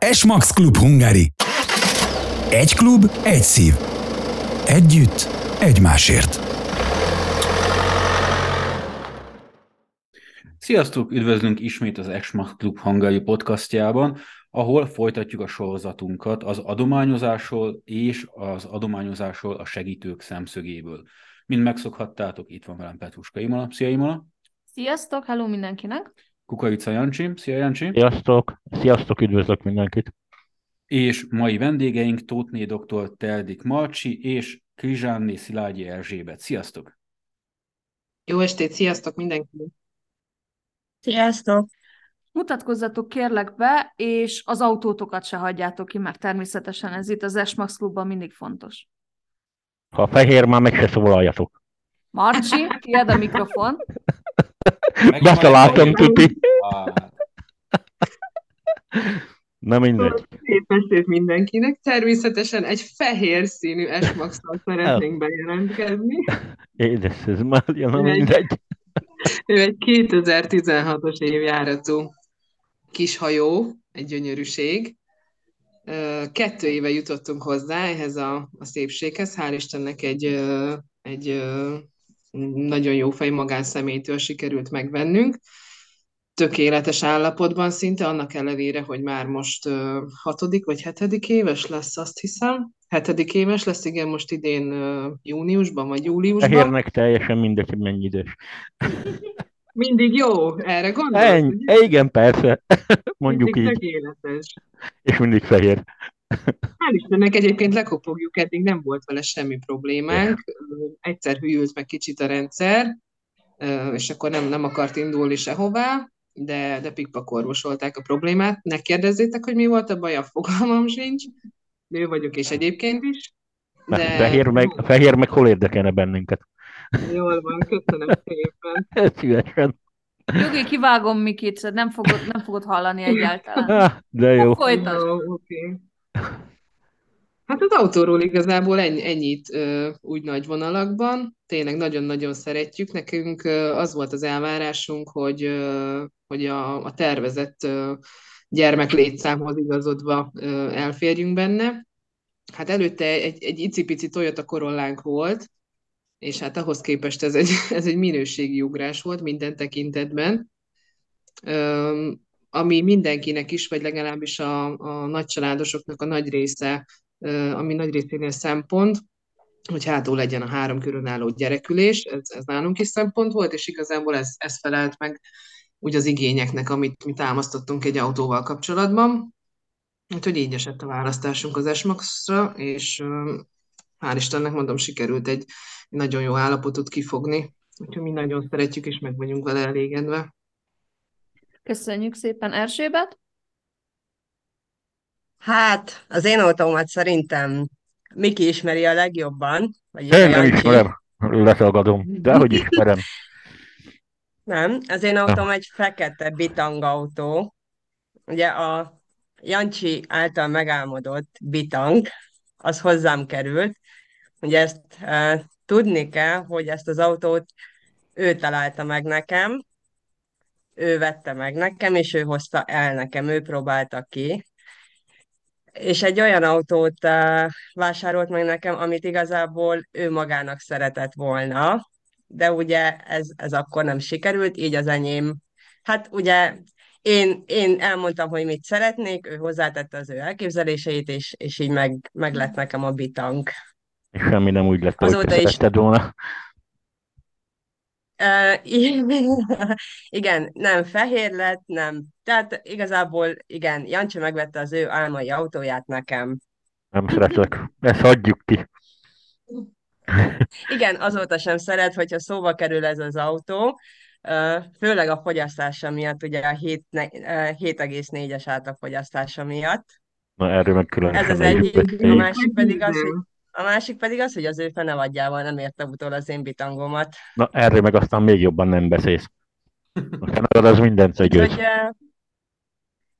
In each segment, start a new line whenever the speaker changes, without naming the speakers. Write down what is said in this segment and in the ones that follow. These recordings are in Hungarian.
Esmax Klub Hungary. Egy klub, egy szív. Együtt, egymásért.
Sziasztok, üdvözlünk ismét az Esmax Klub Hungary podcastjában, ahol folytatjuk a sorozatunkat az adományozásról és az adományozásról a segítők szemszögéből. Mint megszokhattátok, itt van velem Petruska Imola. Szia Imola!
Sziasztok, hello mindenkinek!
Kukorica Jancsi. Szia Jancsi!
Sziasztok! Sziasztok, üdvözlök mindenkit!
És mai vendégeink Tótné dr. Terdik Marcsi és Krizsánné Szilágyi Erzsébet. Sziasztok!
Jó estét, sziasztok mindenkinek!
Sziasztok! Mutatkozzatok kérlek be, és az autótokat se hagyjátok ki, mert természetesen ez itt az S-Max klubban mindig fontos.
Ha fehér, már meg se szólaljatok.
Marcsi, tiéd a mikrofon.
Betaláltam, tuti. Na mindegy.
Szép estét mindenkinek. Természetesen egy fehér színű s szeretnénk bejelentkezni.
Édes, ez már na mindegy.
Ő egy 2016-os évjáratú kis hajó, egy gyönyörűség. Kettő éve jutottunk hozzá ehhez a, a szépséghez. Hál' Istennek egy, egy nagyon jó fej magánszemélytől sikerült megvennünk. Tökéletes állapotban szinte, annak ellenére, hogy már most hatodik vagy hetedik éves lesz, azt hiszem. Hetedik éves lesz, igen, most idén júniusban vagy júliusban.
Fehérnek teljesen mindegy, hogy mennyi idős.
Mindig jó, erre gondolsz?
Ennyi, igen, persze. Mondjuk
mindig
így.
Tökéletes.
És mindig fehér.
Hál' Istennek egyébként lekopogjuk, eddig nem volt vele semmi problémánk. Egyszer hűlt meg kicsit a rendszer, és akkor nem, nem akart indulni sehová, de, de pikpak orvosolták a problémát. Ne kérdezzétek, hogy mi volt a baj, a fogalmam sincs. Nő vagyok, és egyébként is.
De... Fehér meg, fehér meg hol érdekelne bennünket?
Jól van, köszönöm szépen.
Szívesen.
Jogi, kivágom Mikit, nem fogod, nem fogod hallani egyáltalán.
De jó.
Folytasd.
Jó, oké. Hát az autóról igazából ennyi, ennyit úgy nagy vonalakban. Tényleg nagyon-nagyon szeretjük. Nekünk az volt az elvárásunk, hogy, hogy a, a tervezett gyermek létszámhoz igazodva elférjünk benne. Hát előtte egy, egy icipici Toyota Corollánk volt, és hát ahhoz képest ez egy, ez egy minőségi ugrás volt minden tekintetben. Ami mindenkinek is, vagy legalábbis a, a nagycsaládosoknak a nagy része ami nagy részénél szempont, hogy hátul legyen a három különálló gyerekülés, ez, ez nálunk is szempont volt, és igazából ez, ez felelt meg úgy az igényeknek, amit mi támasztottunk egy autóval kapcsolatban. Úgyhogy így esett a választásunk az S-Max-ra, és hál' Istennek mondom, sikerült egy nagyon jó állapotot kifogni, úgyhogy mi nagyon szeretjük, és meg vagyunk vele elégedve.
Köszönjük szépen, Erzsébet!
Hát, az én autómat szerintem Miki ismeri a legjobban. Vagy
Én nem ismerem, letagadom, de hogy ismerem.
Nem, az én autóm egy fekete bitang autó. Ugye a Jancsi által megálmodott bitang, az hozzám került. Ugye ezt e, tudni kell, hogy ezt az autót ő találta meg nekem, ő vette meg nekem, és ő hozta el nekem, ő próbálta ki és egy olyan autót uh, vásárolt meg nekem, amit igazából ő magának szeretett volna, de ugye ez, ez akkor nem sikerült, így az enyém. Hát ugye én, én elmondtam, hogy mit szeretnék, ő hozzátette az ő elképzeléseit, és, és így meg, meg lett nekem a bitang.
És semmi nem úgy lett, hogy te is... volna.
Igen, nem fehér lett, nem. Tehát igazából, igen, Jancsi megvette az ő álmai autóját nekem.
Nem szeretlek. Ezt hagyjuk ki.
Igen, azóta sem szeret, hogyha szóba kerül ez az autó, főleg a fogyasztása miatt, ugye a 7,4-es átlagfogyasztása miatt.
Na erről meg különösen
Ez az egyik, a másik pedig az, hogy a másik pedig az, hogy az ő fenevadjával nem érte utol az én bitangomat.
Na, erről meg aztán még jobban nem beszélsz. A az mindent szegyőz. Hogy,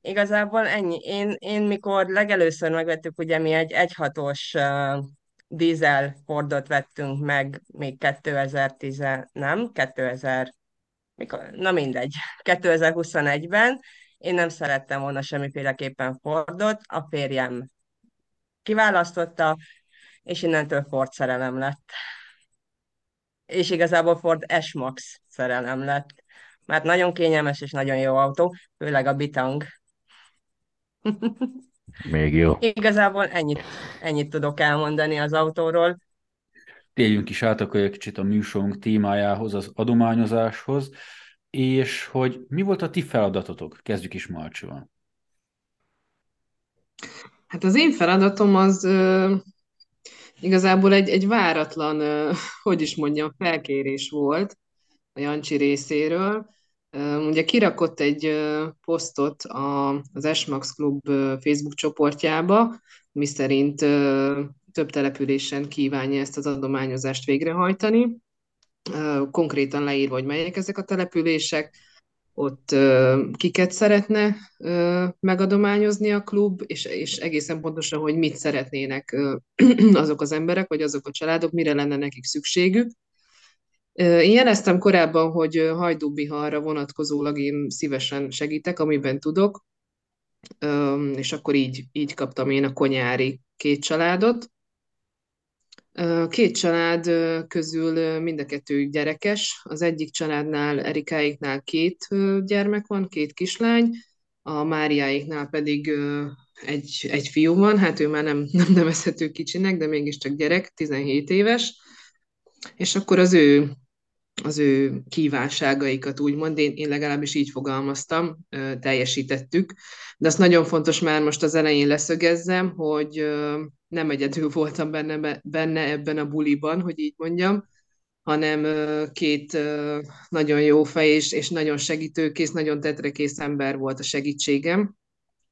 igazából ennyi. Én, én mikor legelőször megvettük, ugye mi egy 1.6-os uh, dízel Fordot vettünk meg még 2010, nem, 2000, mikor, na mindegy, 2021-ben, Én nem szerettem volna semmiféleképpen Fordot, a férjem kiválasztotta, és innentől Ford szerelem lett. És igazából Ford S-Max szerelem lett, mert nagyon kényelmes és nagyon jó autó, főleg a Bitang.
Még jó.
Igazából ennyit, ennyit tudok elmondani az autóról.
Térjünk is át akkor egy kicsit a műsorunk témájához, az adományozáshoz, és hogy mi volt a ti feladatotok? Kezdjük is Marcsival.
Hát az én feladatom az igazából egy, egy váratlan, hogy is mondjam, felkérés volt a Jancsi részéről. Ugye kirakott egy posztot az Esmax Klub Facebook csoportjába, miszerint több településen kívánja ezt az adományozást végrehajtani. Konkrétan leírva, hogy melyek ezek a települések, ott kiket szeretne megadományozni a klub, és, és egészen pontosan, hogy mit szeretnének azok az emberek, vagy azok a családok, mire lenne nekik szükségük. Én jeleztem korábban, hogy Hajdúbihalra vonatkozólag én szívesen segítek, amiben tudok, és akkor így, így kaptam én a konyári két családot. Két család közül mind a kettő gyerekes. Az egyik családnál, Erikáiknál két gyermek van, két kislány, a Máriáiknál pedig egy, egy fiú van, hát ő már nem, nem nevezhető kicsinek, de mégiscsak gyerek, 17 éves, és akkor az ő az ő kívánságaikat, úgymond, én, én legalábbis így fogalmaztam, teljesítettük. De azt nagyon fontos már most az elején leszögezzem, hogy nem egyedül voltam benne, benne ebben a buliban, hogy így mondjam, hanem két nagyon jó fej és, és nagyon segítőkész, nagyon tetrekész ember volt a segítségem.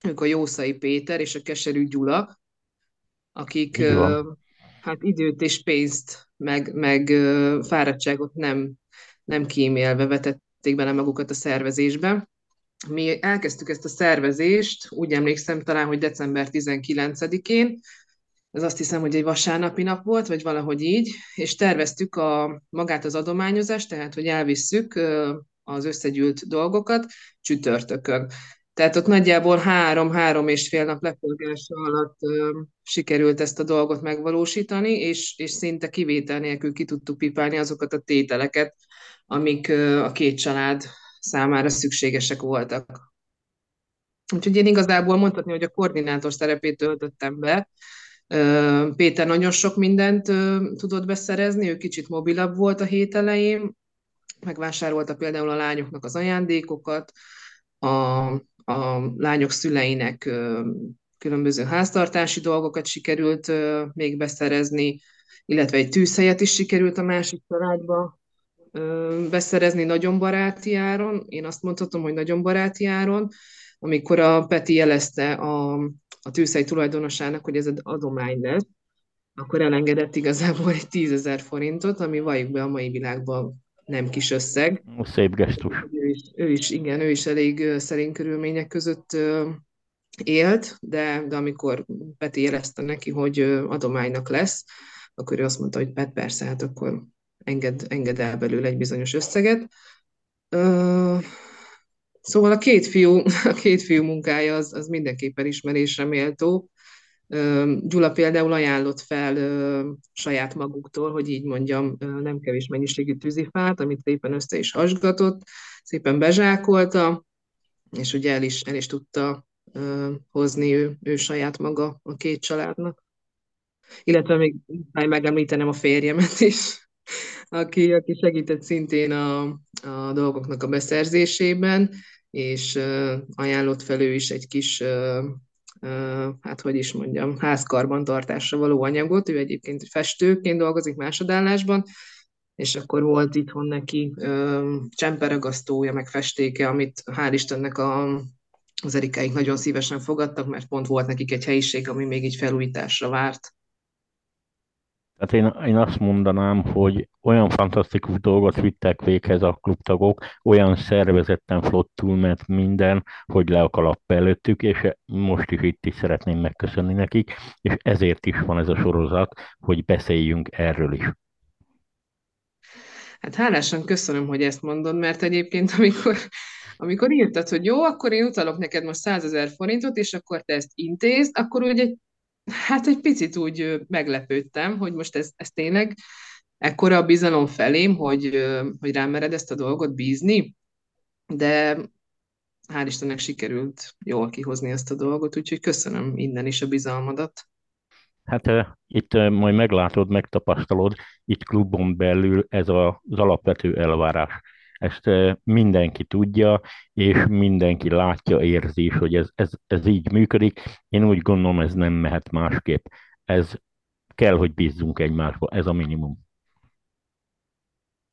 Ők a Jószai Péter és a Keserű Gyula, akik hát időt és pénzt, meg, meg fáradtságot nem, nem kímélve vetették bele magukat a szervezésbe. Mi elkezdtük ezt a szervezést, úgy emlékszem talán, hogy december 19-én, ez azt hiszem, hogy egy vasárnapi nap volt, vagy valahogy így, és terveztük a, magát az adományozást, tehát, hogy elvisszük az összegyűlt dolgokat csütörtökön. Tehát ott nagyjából három-három és fél nap leforgása alatt ö, sikerült ezt a dolgot megvalósítani, és, és szinte kivétel nélkül ki tudtuk pipálni azokat a tételeket, amik ö, a két család számára szükségesek voltak. Úgyhogy én igazából mondhatni, hogy a koordinátor szerepét töltöttem be, Péter nagyon sok mindent tudott beszerezni, ő kicsit mobilabb volt a hét elején, megvásárolta például a lányoknak az ajándékokat, a, a lányok szüleinek különböző háztartási dolgokat sikerült még beszerezni, illetve egy tűzhelyet is sikerült a másik családba beszerezni nagyon baráti áron. Én azt mondhatom, hogy nagyon baráti áron, amikor a Peti jelezte a, a tűzhely tulajdonosának, hogy ez az adomány lesz, akkor elengedett igazából egy tízezer forintot, ami valljuk be a mai világban nem kis összeg.
Szép gesztus.
Is, ő is, igen, ő is elég szerény körülmények között élt, de, de amikor Peti jelezte neki, hogy adománynak lesz, akkor ő azt mondta, hogy Pet, persze, hát akkor enged, enged el belőle egy bizonyos összeget. Szóval a két fiú, a két fiú munkája az, az mindenképpen ismerésre méltó. Gyula például ajánlott fel saját maguktól, hogy így mondjam, nem kevés mennyiségű tűzifát, amit szépen össze is hasgatott, szépen bezsákolta, és ugye el is, el is tudta hozni ő, ő saját maga a két családnak. Illetve még megemlítenem a férjemet is, aki, aki segített szintén a, a dolgoknak a beszerzésében, és ajánlott fel ő is egy kis, hát hogy is mondjam, házkarbantartásra való anyagot. Ő egyébként festőként dolgozik másodállásban, és akkor volt itthon neki csemperagasztója, meg festéke, amit hál' Istennek a, az Erikáik nagyon szívesen fogadtak, mert pont volt nekik egy helyiség, ami még így felújításra várt.
Tehát én, én azt mondanám, hogy olyan fantasztikus dolgot vittek véghez a klubtagok, olyan szervezetten flottul mert minden, hogy le a kalap előttük, és most is itt is szeretném megköszönni nekik, és ezért is van ez a sorozat, hogy beszéljünk erről is.
Hát hálásan köszönöm, hogy ezt mondod, mert egyébként amikor amikor írtad, hogy jó, akkor én utalok neked most 100 ezer forintot, és akkor te ezt intézd, akkor úgy egy, hát egy picit úgy meglepődtem, hogy most ez, ez tényleg ekkora a bizalom felém, hogy, hogy rám mered ezt a dolgot bízni, de hál' Istennek sikerült jól kihozni ezt a dolgot, úgyhogy köszönöm innen is a bizalmadat.
Hát itt majd meglátod, megtapasztalod, itt klubon belül ez az alapvető elvárás. Ezt mindenki tudja, és mindenki látja, érzi is, hogy ez, ez, ez így működik. Én úgy gondolom, ez nem mehet másképp. Ez kell, hogy bízzunk egymásba, ez a minimum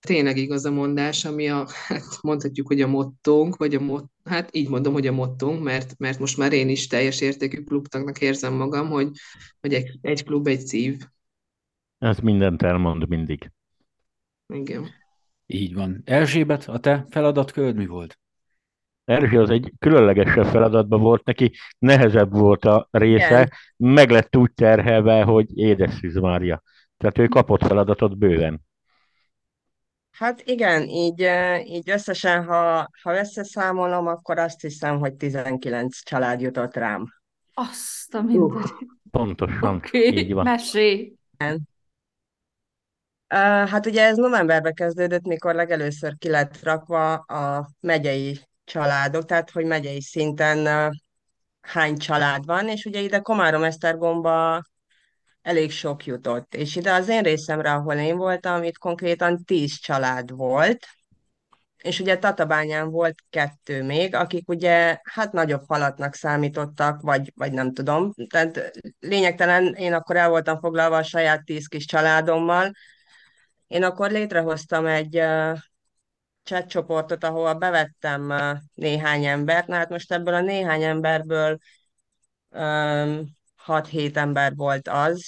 tényleg igaz a mondás, ami a, hát mondhatjuk, hogy a mottónk, vagy a mot, hát így mondom, hogy a mottónk, mert, mert most már én is teljes értékű klubtagnak érzem magam, hogy, hogy egy, egy klub, egy szív.
Ez mindent elmond mindig.
Igen.
Így van. Erzsébet, a te feladatkörd mi volt?
Erzsé az egy különlegesebb feladatban volt, neki nehezebb volt a része, Igen. meg lett úgy terhelve, hogy édes Mária. Tehát ő kapott feladatot bőven.
Hát igen, így, így összesen, ha, ha összeszámolom, akkor azt hiszem, hogy 19 család jutott rám.
Azt a mindegy.
Pontosan, okay, így van.
mesé.
Hát ugye ez novemberben kezdődött, mikor legelőször ki lett rakva a megyei családok, tehát hogy megyei szinten hány család van, és ugye ide Komárom-Esztergomba elég sok jutott. És ide az én részemre, ahol én voltam, itt konkrétan tíz család volt, és ugye Tatabányán volt kettő még, akik ugye hát nagyobb falatnak számítottak, vagy, vagy nem tudom. Tehát lényegtelen, én akkor el voltam foglalva a saját tíz kis családommal. Én akkor létrehoztam egy chat csoportot, ahol bevettem néhány embert. Na hát most ebből a néhány emberből 6-7 ember volt az,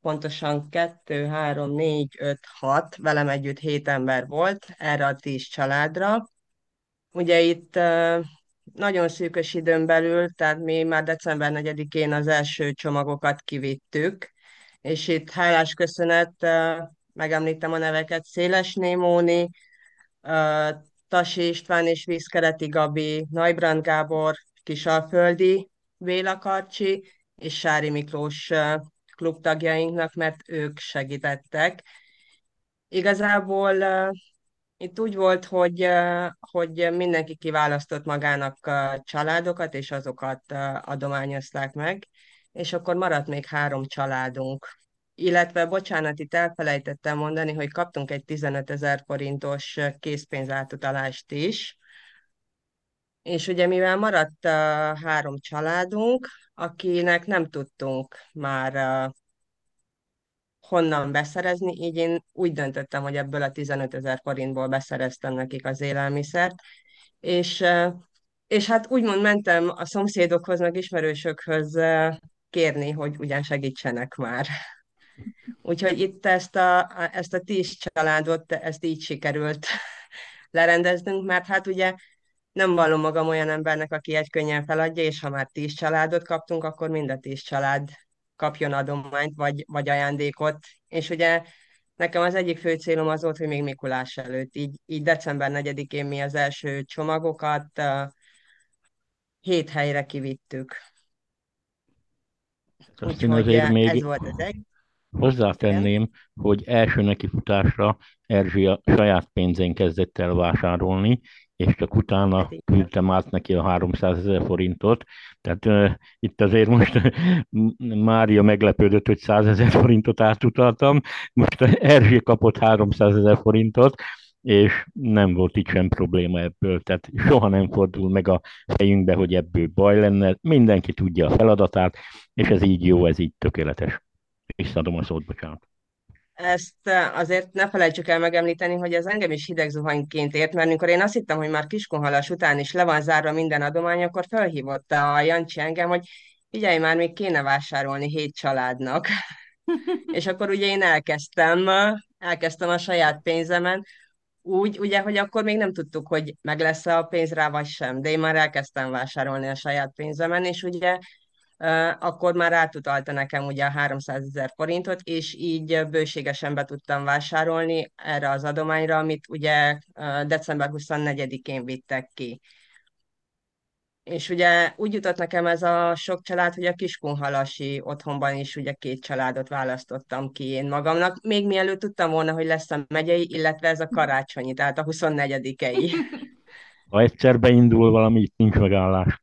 pontosan 2, 3, 4, 5, 6, velem együtt 7 ember volt erre a 10 családra. Ugye itt nagyon szűkös időn belül, tehát mi már december 4-én az első csomagokat kivittük, és itt hálás köszönet, megemlítem a neveket, Széles Némóni, Tasi István és Vízkereti Gabi, Najbrand Gábor, Kisalföldi, Béla Karcsi és Sári Miklós klubtagjainknak, mert ők segítettek. Igazából itt úgy volt, hogy, hogy mindenki kiválasztott magának családokat, és azokat adományozták meg, és akkor maradt még három családunk. Illetve, bocsánat, itt elfelejtettem mondani, hogy kaptunk egy 15 ezer forintos készpénzátutalást is, és ugye mivel maradt uh, három családunk, akinek nem tudtunk már honnan beszerezni, így én úgy döntöttem, hogy ebből a 15 ezer forintból beszereztem nekik az élelmiszert, és, és hát úgymond mentem a szomszédokhoz, meg ismerősökhöz kérni, hogy ugyan segítsenek már. Úgyhogy itt ezt a, ezt a tíz családot, ezt így sikerült lerendeznünk, mert hát ugye nem vallom magam olyan embernek, aki egy könnyen feladja, és ha már tíz családot kaptunk, akkor mind a tíz család kapjon adományt, vagy, vagy ajándékot. És ugye nekem az egyik fő célom az volt, hogy még Mikulás előtt, így, így december 4-én mi az első csomagokat uh, hét helyre kivittük.
Úgyhogy ez még... volt az egy. Hozzátenném, Igen. hogy első nekifutásra Erzsi a saját pénzén kezdett el vásárolni, és csak utána hát küldtem át neki a 300 ezer forintot. Tehát uh, itt azért most Mária meglepődött, hogy 100 ezer forintot átutaltam, most Erzsé kapott 300 ezer forintot, és nem volt itt sem probléma ebből, tehát soha nem fordul meg a fejünkbe, hogy ebből baj lenne, mindenki tudja a feladatát, és ez így jó, ez így tökéletes. Visszadom a szót, bocsánat
ezt azért ne felejtsük el megemlíteni, hogy ez engem is hideg zuhanyként ért, mert amikor én azt hittem, hogy már Kiskunhalas után is le van zárva minden adomány, akkor felhívott a Jancsi engem, hogy figyelj már, még kéne vásárolni hét családnak. és akkor ugye én elkezdtem, elkezdtem a saját pénzemen, úgy, ugye, hogy akkor még nem tudtuk, hogy meg lesz-e a pénz rá, vagy sem, de én már elkezdtem vásárolni a saját pénzemen, és ugye akkor már átutalta nekem ugye a 300 ezer forintot, és így bőségesen be tudtam vásárolni erre az adományra, amit ugye december 24-én vittek ki. És ugye úgy jutott nekem ez a sok család, hogy a Kiskunhalasi otthonban is ugye két családot választottam ki én magamnak, még mielőtt tudtam volna, hogy lesz a megyei, illetve ez a karácsonyi, tehát a 24-ei.
Ha egyszer beindul valami, itt nincs megállás.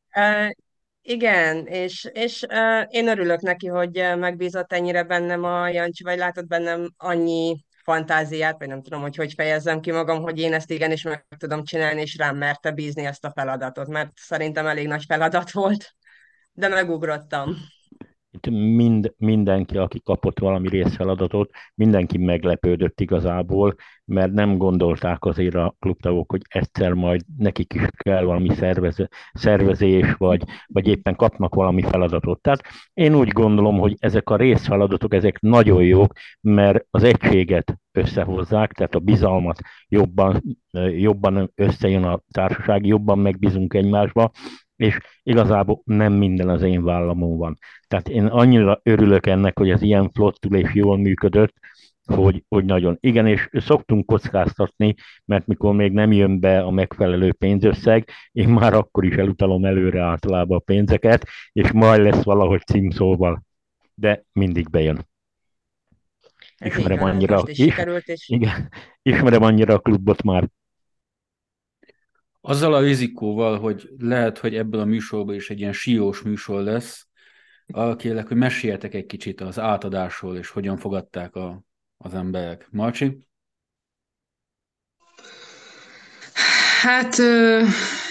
Igen, és, és uh, én örülök neki, hogy megbízott ennyire bennem a Jancsi, vagy látott bennem annyi fantáziát, vagy nem tudom, hogy hogy fejezzem ki magam, hogy én ezt igenis meg tudom csinálni, és rám merte bízni ezt a feladatot, mert szerintem elég nagy feladat volt, de megugrottam
itt mind, mindenki, aki kapott valami részfeladatot, mindenki meglepődött igazából, mert nem gondolták azért a klubtagok, hogy egyszer majd nekik is kell valami szervez, szervezés, vagy, vagy éppen kapnak valami feladatot. Tehát én úgy gondolom, hogy ezek a részfeladatok, ezek nagyon jók, mert az egységet összehozzák, tehát a bizalmat jobban, jobban összejön a társaság, jobban megbízunk egymásba, és igazából nem minden az én vállamon van. Tehát én annyira örülök ennek, hogy ez ilyen flottul és jól működött, hogy, hogy nagyon. Igen, és szoktunk kockáztatni, mert mikor még nem jön be a megfelelő pénzösszeg, én már akkor is elutalom előre általában a pénzeket, és majd lesz valahogy címszóval, de mindig bejön. Ismerem igen, annyira, is, és... igen, ismerem annyira a klubot már,
azzal a rizikóval, hogy lehet, hogy ebből a műsorból is egy ilyen siós műsor lesz, kérlek, hogy meséljetek egy kicsit az átadásról, és hogyan fogadták a, az emberek. Marcsi?
Hát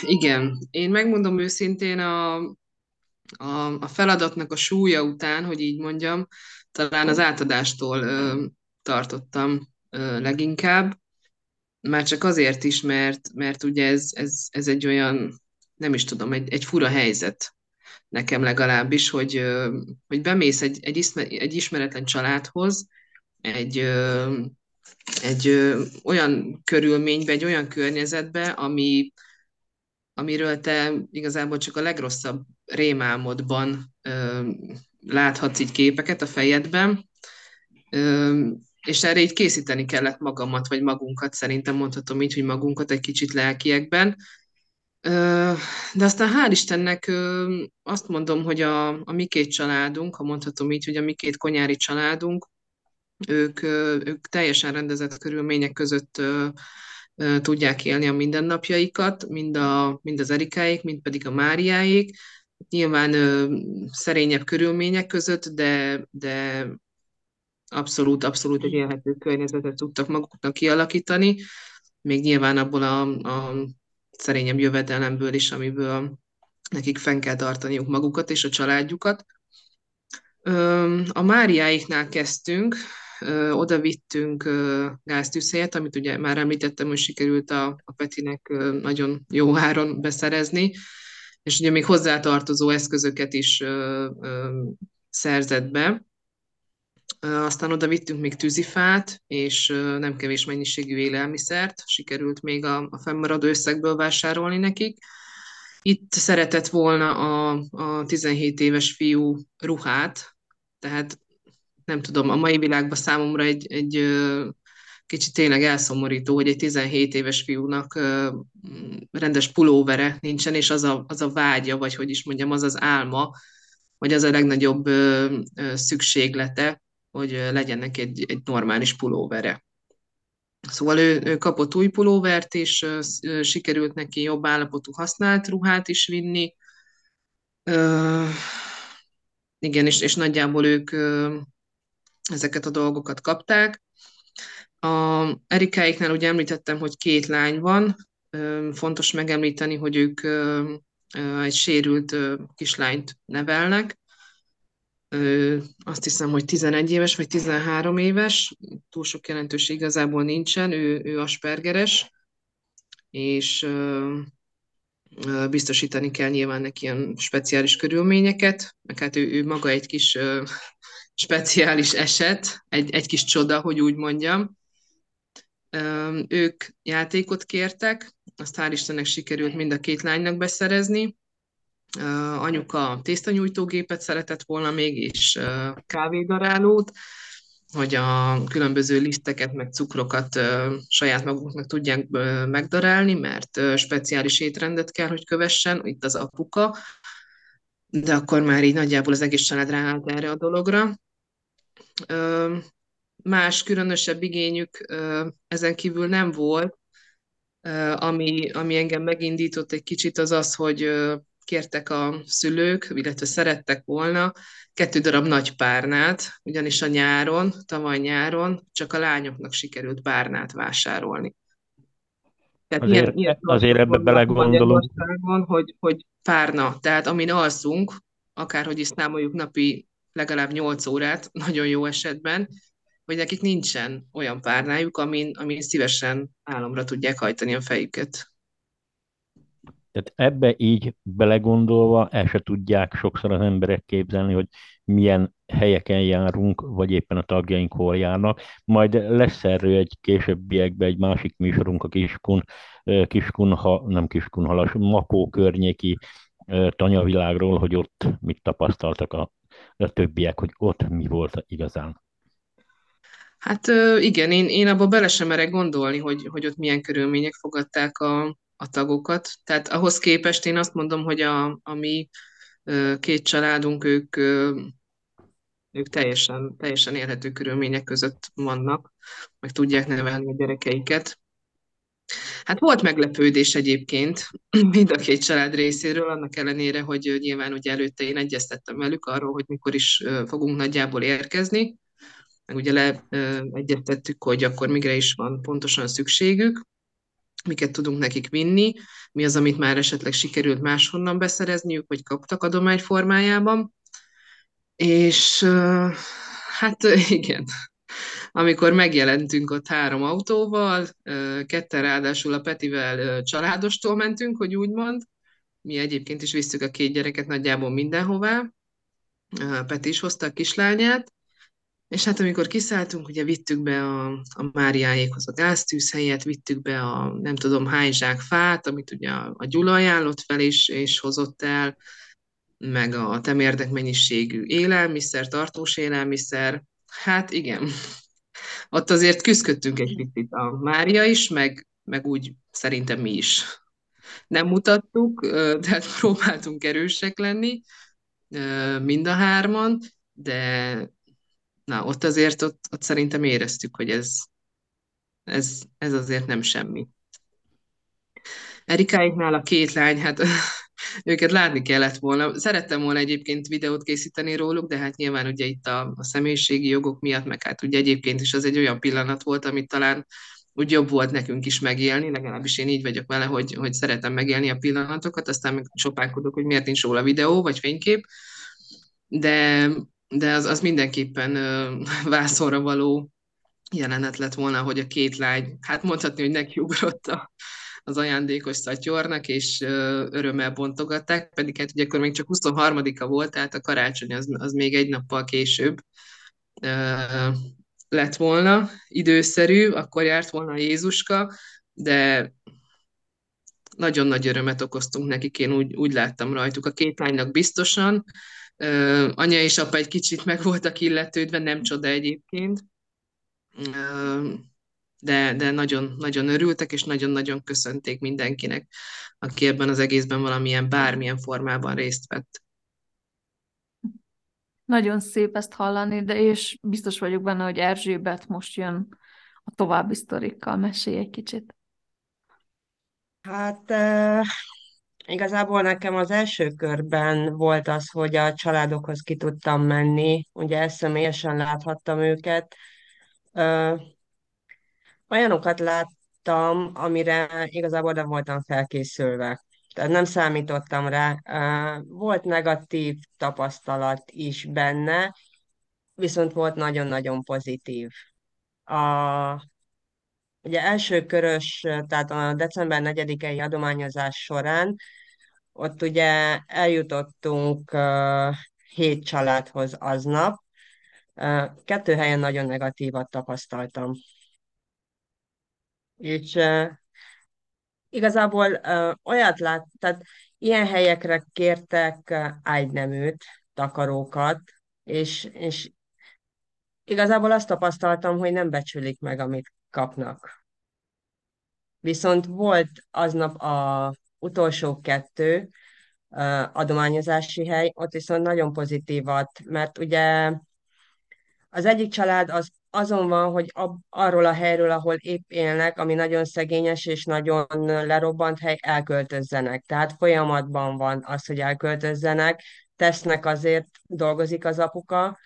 igen, én megmondom őszintén a, a, a feladatnak a súlya után, hogy így mondjam, talán az átadástól ö, tartottam ö, leginkább. Már csak azért is, mert, mert ugye ez, ez, ez egy olyan, nem is tudom, egy, egy fura helyzet nekem legalábbis, hogy, hogy bemész egy, egy, ismer, egy ismeretlen családhoz, egy, egy olyan körülménybe, egy olyan környezetbe, ami, amiről te igazából csak a legrosszabb rémálmodban láthatsz így képeket a fejedben, és erre így készíteni kellett magamat, vagy magunkat, szerintem mondhatom így, hogy magunkat egy kicsit lelkiekben. De aztán hál' Istennek azt mondom, hogy a, a mi két családunk, ha mondhatom így, hogy a mi két konyári családunk, ők, ők teljesen rendezett körülmények között tudják élni a mindennapjaikat, mind, a, mind az Erikáik, mind pedig a Máriáik. Nyilván szerényebb körülmények között, de, de abszolút, abszolút egy élhető környezetet tudtak maguknak kialakítani, még nyilván abból a, a szerényebb jövedelemből is, amiből nekik fenn kell tartaniuk magukat és a családjukat. A Máriáiknál kezdtünk, oda vittünk gáztűzhelyet, amit ugye már említettem, hogy sikerült a, a Petinek nagyon jó áron beszerezni, és ugye még hozzátartozó eszközöket is szerzett be. Aztán oda vittünk még tűzifát, és nem kevés mennyiségű élelmiszert, sikerült még a, a fennmaradó összegből vásárolni nekik. Itt szeretett volna a, a 17 éves fiú ruhát, tehát nem tudom, a mai világban számomra egy, egy kicsit tényleg elszomorító, hogy egy 17 éves fiúnak rendes pulóvere nincsen, és az a, az a vágya, vagy hogy is mondjam, az az álma, vagy az a legnagyobb szükséglete, hogy legyen neki egy, egy normális pulóvere. Szóval ő, ő kapott új pulóvert, és sikerült neki jobb állapotú használt ruhát is vinni. Uh, igen, és, és nagyjából ők uh, ezeket a dolgokat kapták. A Erikáiknál ugye említettem, hogy két lány van. Uh, fontos megemlíteni, hogy ők egy sérült kislányt nevelnek, azt hiszem, hogy 11 éves vagy 13 éves, túl sok jelentőség igazából nincsen, ő, ő aspergeres, és biztosítani kell nyilván neki ilyen speciális körülményeket, meg hát ő, ő maga egy kis speciális eset, egy, egy kis csoda, hogy úgy mondjam. Ők játékot kértek, azt hál' Istennek sikerült mind a két lánynak beszerezni, anyuka tésztanyújtógépet szeretett volna még, és kávédarálót, hogy a különböző liszteket, meg cukrokat saját maguknak tudják megdarálni, mert speciális étrendet kell, hogy kövessen, itt az apuka, de akkor már így nagyjából az egész család ráállt erre a dologra. Más különösebb igényük ezen kívül nem volt, ami, ami engem megindított egy kicsit az az, hogy kértek a szülők, illetve szerettek volna kettő darab nagy párnát, ugyanis a nyáron, tavaly nyáron csak a lányoknak sikerült párnát vásárolni.
Tehát azért, ilyen, ilyen azért ebbe belegondolom.
Hogy, hogy párna, tehát amin alszunk, akárhogy is számoljuk napi legalább 8 órát, nagyon jó esetben, hogy nekik nincsen olyan párnájuk, amin, amin szívesen álomra tudják hajtani a fejüket.
Tehát ebbe így belegondolva el se tudják sokszor az emberek képzelni, hogy milyen helyeken járunk, vagy éppen a tagjaink hol járnak. Majd lesz erről egy későbbiekben egy másik műsorunk a Kiskun, Kiskun ha, nem Kiskun halas, Makó környéki tanyavilágról, hogy ott mit tapasztaltak a, a többiek, hogy ott mi volt igazán.
Hát igen, én, én abba bele sem merek gondolni, hogy, hogy ott milyen körülmények fogadták a, a tagokat. Tehát ahhoz képest én azt mondom, hogy a, a mi két családunk, ők, ők teljesen, teljesen élhető körülmények között vannak, meg tudják nevelni a gyerekeiket. Hát volt meglepődés egyébként mind a két család részéről, annak ellenére, hogy nyilván ugye előtte én egyeztettem velük arról, hogy mikor is fogunk nagyjából érkezni, meg ugye leegyeztettük, hogy akkor mire is van pontosan szükségük, miket tudunk nekik vinni, mi az, amit már esetleg sikerült máshonnan beszerezniük, vagy kaptak adomány formájában. És hát igen, amikor megjelentünk ott három autóval, ketten ráadásul a Petivel családostól mentünk, hogy úgy mond, mi egyébként is visszük a két gyereket nagyjából mindenhová, Peti is hozta a kislányát, és hát amikor kiszálltunk, ugye vittük be a, a Máriáékhoz a gáztűzhelyet, vittük be a nem tudom hány zsák fát, amit ugye a, a Gyula ajánlott fel és, és hozott el, meg a temérdek mennyiségű élelmiszer, tartós élelmiszer. Hát igen, ott azért küzdöttünk egy picit a Mária is, meg, meg úgy szerintem mi is. Nem mutattuk, tehát próbáltunk erősek lenni, mind a hárman, de na, ott azért ott, ott szerintem éreztük, hogy ez, ez, ez azért nem semmi. Erikáiknál a két lány, hát őket látni kellett volna. Szerettem volna egyébként videót készíteni róluk, de hát nyilván ugye itt a, a személyiségi jogok miatt, meg hát ugye egyébként is az egy olyan pillanat volt, amit talán úgy jobb volt nekünk is megélni, legalábbis én így vagyok vele, hogy, hogy szeretem megélni a pillanatokat, aztán meg sopánkodok, hogy miért nincs róla videó vagy fénykép, de de az, az mindenképpen vászonra való jelenet lett volna, hogy a két lány, hát mondhatni, hogy nekiugrott a, az ajándékos szatyornak, és örömmel bontogatták, pedig hát ugye akkor még csak 23-a volt, tehát a karácsony az, az még egy nappal később lett volna, időszerű, akkor járt volna Jézuska, de nagyon nagy örömet okoztunk nekik, én úgy, úgy láttam rajtuk. A két lánynak biztosan, anya és apa egy kicsit meg voltak illetődve, nem csoda egyébként, de, de nagyon, nagyon örültek, és nagyon-nagyon köszönték mindenkinek, aki ebben az egészben valamilyen, bármilyen formában részt vett.
Nagyon szép ezt hallani, de és biztos vagyok benne, hogy Erzsébet most jön a további sztorikkal. Mesélj egy kicsit.
Hát Igazából nekem az első körben volt az, hogy a családokhoz ki tudtam menni, ugye személyesen láthattam őket. Ö, olyanokat láttam, amire igazából nem voltam felkészülve. Tehát nem számítottam rá. Ö, volt negatív tapasztalat is benne, viszont volt nagyon-nagyon pozitív. A, ugye első körös, tehát a december 4-i adományozás során ott ugye eljutottunk uh, hét családhoz aznap. Uh, kettő helyen nagyon negatívat tapasztaltam. És uh, igazából uh, olyat lát, tehát ilyen helyekre kértek ágyneműt, takarókat, és, és igazából azt tapasztaltam, hogy nem becsülik meg, amit kapnak. Viszont volt aznap a utolsó kettő adományozási hely, ott viszont nagyon pozitívat, mert ugye az egyik család az azon van, hogy ab, arról a helyről, ahol épp élnek, ami nagyon szegényes és nagyon lerobbant hely, elköltözzenek. Tehát folyamatban van az, hogy elköltözzenek, tesznek azért, dolgozik az apuka,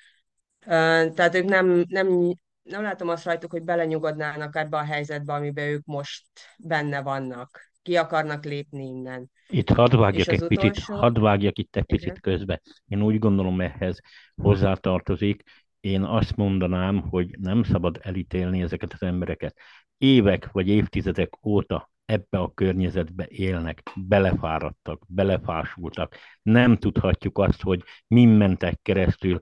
tehát ők nem, nem, nem látom azt rajtuk, hogy belenyugodnának ebbe a helyzetbe, amiben ők most benne vannak. Ki akarnak lépni innen.
Itt hadd vágjak, egy utolsó... picit, hadd vágjak itt egy picit közbe. Én úgy gondolom ehhez hozzátartozik, én azt mondanám, hogy nem szabad elítélni ezeket az embereket. Évek vagy évtizedek óta ebbe a környezetbe élnek, belefáradtak, belefásultak. Nem tudhatjuk azt, hogy mi mentek keresztül.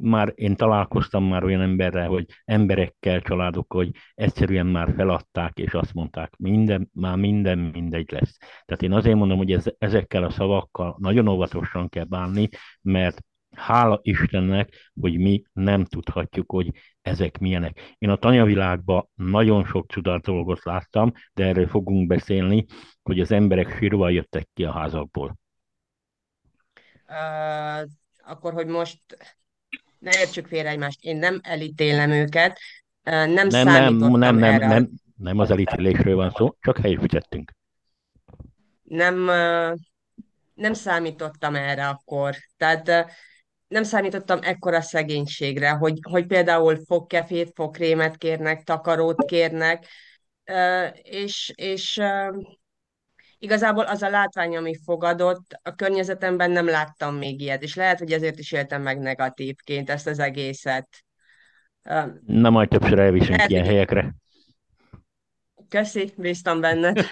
Már én találkoztam már olyan emberrel, hogy emberekkel, családok, hogy egyszerűen már feladták, és azt mondták, minden, már minden mindegy lesz. Tehát én azért mondom, hogy ez, ezekkel a szavakkal nagyon óvatosan kell bánni, mert hála Istennek, hogy mi nem tudhatjuk, hogy ezek milyenek. Én a tanyavilágban nagyon sok csodát dolgot láttam, de erről fogunk beszélni, hogy az emberek sírva jöttek ki a házakból.
Uh, akkor, hogy most ne értsük félre egymást, én nem elítélem őket, nem, nem számítottam
nem, nem,
erre.
Nem, nem az elítélésről van szó, csak helyesbítettünk.
Nem, nem számítottam erre akkor. Tehát nem számítottam ekkora szegénységre, hogy, hogy például fogkefét, fogkrémet kérnek, takarót kérnek, és, és igazából az a látvány, ami fogadott, a környezetemben nem láttam még ilyet, és lehet, hogy ezért is éltem meg negatívként ezt az egészet.
Na majd többször elviszünk lehet, ilyen helyekre.
Köszi, bíztam benned.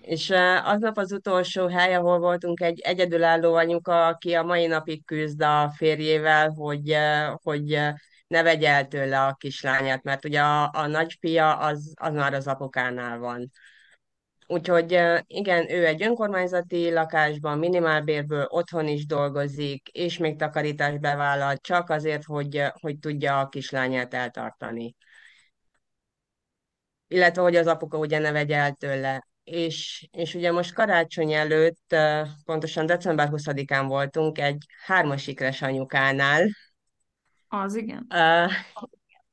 És aznap az utolsó hely, ahol voltunk, egy egyedülálló anyuka, aki a mai napig küzd a férjével, hogy, hogy ne vegye el tőle a kislányát, mert ugye a, a nagyfia az, az már az apukánál van. Úgyhogy igen, ő egy önkormányzati lakásban, minimálbérből otthon is dolgozik, és még takarítást bevállal, csak azért, hogy, hogy tudja a kislányát eltartani. Illetve, hogy az apuka ugye ne vegye el tőle és, és ugye most karácsony előtt, pontosan december 20-án voltunk egy hármasikres anyukánál.
Az igen.
Uh,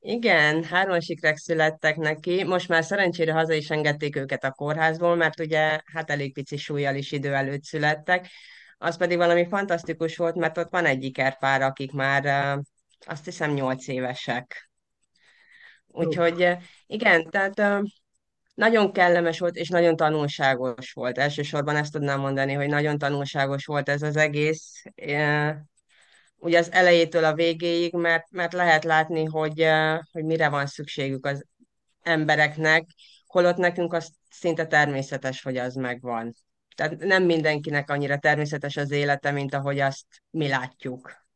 igen, hármasikrek születtek neki. Most már szerencsére haza is engedték őket a kórházból, mert ugye hát elég pici súlyjal is idő előtt születtek. Az pedig valami fantasztikus volt, mert ott van egy ikerpár, akik már uh, azt hiszem nyolc évesek. Úgyhogy igen, tehát uh, nagyon kellemes volt, és nagyon tanulságos volt. Elsősorban ezt tudnám mondani, hogy nagyon tanulságos volt ez az egész, ugye az elejétől a végéig, mert, mert lehet látni, hogy, hogy mire van szükségük az embereknek, holott nekünk az szinte természetes, hogy az megvan. Tehát nem mindenkinek annyira természetes az élete, mint ahogy azt mi látjuk.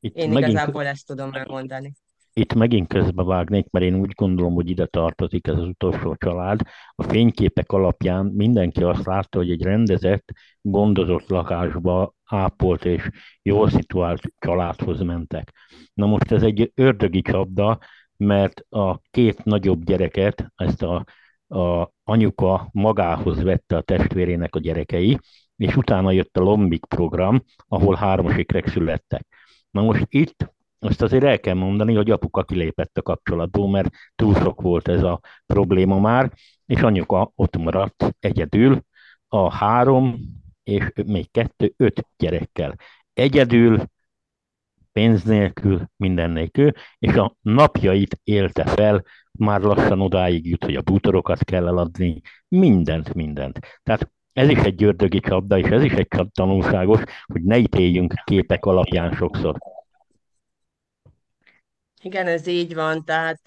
Itt Én megint... igazából ezt tudom elmondani
itt megint közbevágnék, mert én úgy gondolom, hogy ide tartozik ez az utolsó család. A fényképek alapján mindenki azt látta, hogy egy rendezett, gondozott lakásba ápolt és jól szituált családhoz mentek. Na most ez egy ördögi csapda, mert a két nagyobb gyereket, ezt a, a anyuka magához vette a testvérének a gyerekei, és utána jött a Lombik program, ahol hármasikrek születtek. Na most itt azt azért el kell mondani, hogy apuka kilépett a kapcsolatból, mert túl sok volt ez a probléma már, és anyuka ott maradt egyedül a három és még kettő, öt gyerekkel. Egyedül, pénz nélkül, minden nélkül, és a napjait élte fel, már lassan odáig jut, hogy a bútorokat kell eladni, mindent, mindent. Tehát ez is egy ördögi csapda, és ez is egy tanulságos, hogy ne ítéljünk képek alapján sokszor.
Igen, ez így van, tehát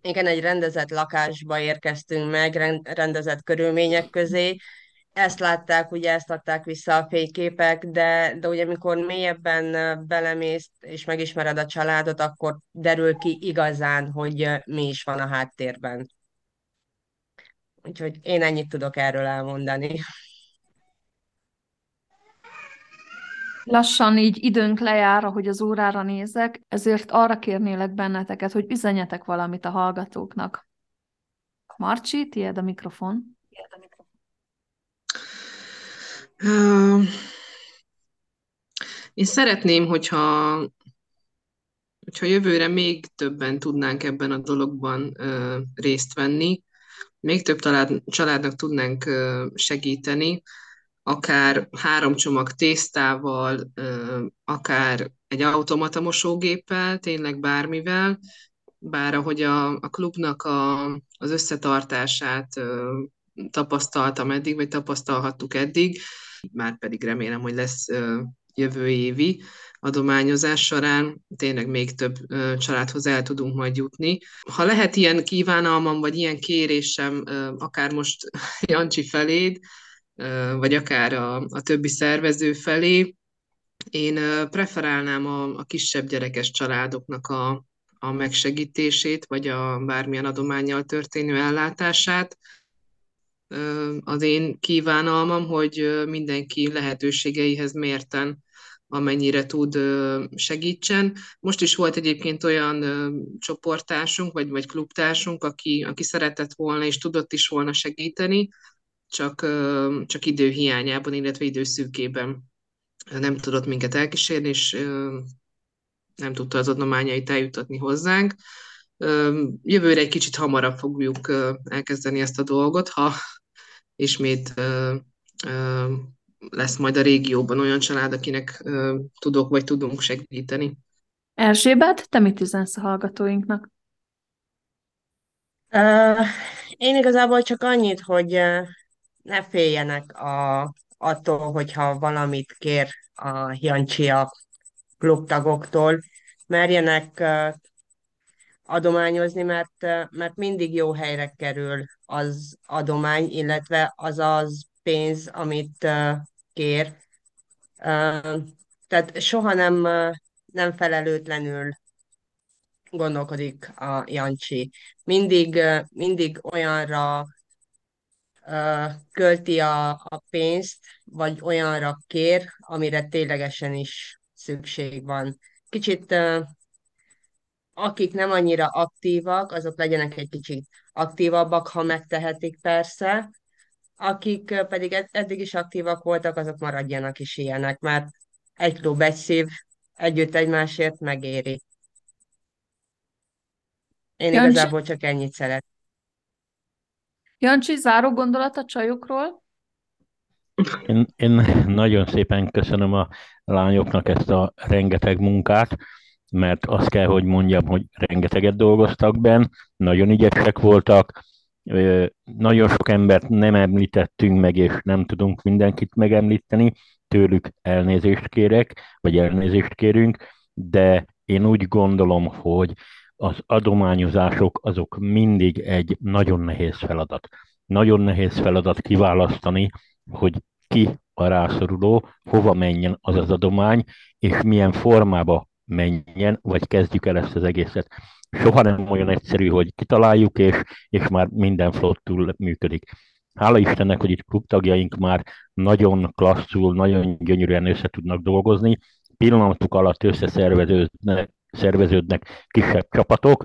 igen, egy rendezett lakásba érkeztünk meg, rendezett körülmények közé. Ezt látták, ugye ezt adták vissza a fényképek, de, de ugye amikor mélyebben belemész és megismered a családot, akkor derül ki igazán, hogy mi is van a háttérben. Úgyhogy én ennyit tudok erről elmondani.
Lassan így időnk lejár, ahogy az órára nézek, ezért arra kérnélek benneteket, hogy üzenjetek valamit a hallgatóknak. Marcsi, tiéd a mikrofon. Tiéd a mikrofon.
Uh, én szeretném, hogyha, hogyha jövőre még többen tudnánk ebben a dologban uh, részt venni, még több talád, családnak tudnánk uh, segíteni, akár három csomag tésztával, akár egy automata mosógéppel, tényleg bármivel, bár ahogy a, a klubnak a, az összetartását tapasztaltam eddig, vagy tapasztalhattuk eddig, már pedig remélem, hogy lesz jövő évi adományozás során tényleg még több családhoz el tudunk majd jutni. Ha lehet ilyen kívánalmam, vagy ilyen kérésem, akár most Jancsi feléd, vagy akár a, a többi szervező felé. Én preferálnám a, a kisebb gyerekes családoknak a, a megsegítését, vagy a bármilyen adományjal történő ellátását. Az én kívánalmam, hogy mindenki lehetőségeihez mérten amennyire tud segítsen. Most is volt egyébként olyan csoporttársunk, vagy, vagy klubtársunk, aki, aki szeretett volna és tudott is volna segíteni, csak, csak idő hiányában, illetve időszűkében nem tudott minket elkísérni, és nem tudta az adományait eljutatni hozzánk. Jövőre egy kicsit hamarabb fogjuk elkezdeni ezt a dolgot, ha ismét lesz majd a régióban olyan család, akinek tudok vagy tudunk segíteni.
Erzsébet, te mit üzensz a hallgatóinknak?
Uh, én igazából csak annyit, hogy ne féljenek a, attól, hogyha valamit kér a Jancsi a klubtagoktól, merjenek adományozni, mert, mert mindig jó helyre kerül az adomány, illetve az az pénz, amit kér. Tehát soha nem, nem felelőtlenül gondolkodik a Jancsi. Mindig, mindig olyanra költi a, a pénzt, vagy olyanra kér, amire ténylegesen is szükség van. Kicsit akik nem annyira aktívak, azok legyenek egy kicsit aktívabbak, ha megtehetik persze, akik pedig eddig is aktívak voltak, azok maradjanak is ilyenek, mert egy klub, egy szív, együtt egymásért megéri. Én Jancsi... igazából csak ennyit szeret.
Jancsi, záró gondolat a csajokról?
Én, én nagyon szépen köszönöm a lányoknak ezt a rengeteg munkát, mert azt kell, hogy mondjam, hogy rengeteget dolgoztak benn, nagyon ügyesek voltak, nagyon sok embert nem említettünk meg, és nem tudunk mindenkit megemlíteni, tőlük elnézést kérek, vagy elnézést kérünk, de én úgy gondolom, hogy az adományozások azok mindig egy nagyon nehéz feladat. Nagyon nehéz feladat kiválasztani, hogy ki a rászoruló, hova menjen az az adomány, és milyen formába menjen, vagy kezdjük el ezt az egészet. Soha nem olyan egyszerű, hogy kitaláljuk, és, és már minden flottul működik. Hála Istennek, hogy itt klubtagjaink már nagyon klasszul, nagyon gyönyörűen össze tudnak dolgozni, pillanatok alatt összeszerveződnek szerveződnek kisebb csapatok,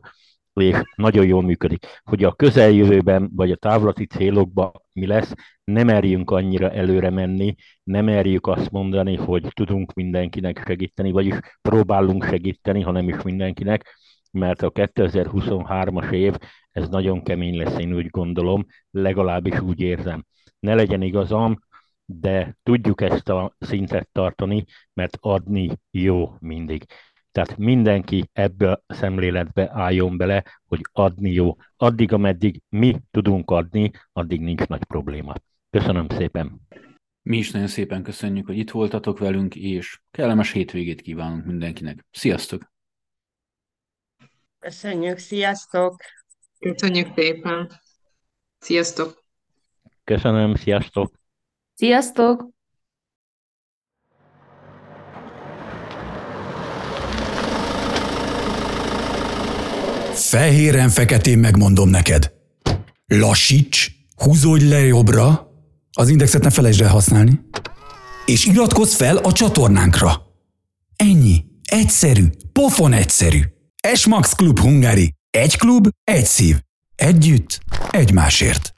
és nagyon jól működik. Hogy a közeljövőben, vagy a távlati célokban mi lesz, nem merjünk annyira előre menni, nem merjük azt mondani, hogy tudunk mindenkinek segíteni, vagyis próbálunk segíteni, hanem is mindenkinek, mert a 2023-as év, ez nagyon kemény lesz, én úgy gondolom, legalábbis úgy érzem. Ne legyen igazam, de tudjuk ezt a szintet tartani, mert adni jó mindig. Tehát mindenki ebbe a szemléletbe álljon bele, hogy adni jó. Addig, ameddig mi tudunk adni, addig nincs nagy probléma. Köszönöm szépen!
Mi is nagyon szépen köszönjük, hogy itt voltatok velünk, és kellemes hétvégét kívánunk mindenkinek. Sziasztok!
Köszönjük, sziasztok!
Köszönjük szépen! Sziasztok!
Köszönöm, sziasztok!
Sziasztok!
Fehéren-feketén megmondom neked. Lassíts, húzódj le jobbra, az indexet ne felejtsd el használni, és iratkozz fel a csatornánkra. Ennyi. Egyszerű. Pofon egyszerű. Esmax Klub Hungary. Egy klub, egy szív. Együtt, egymásért.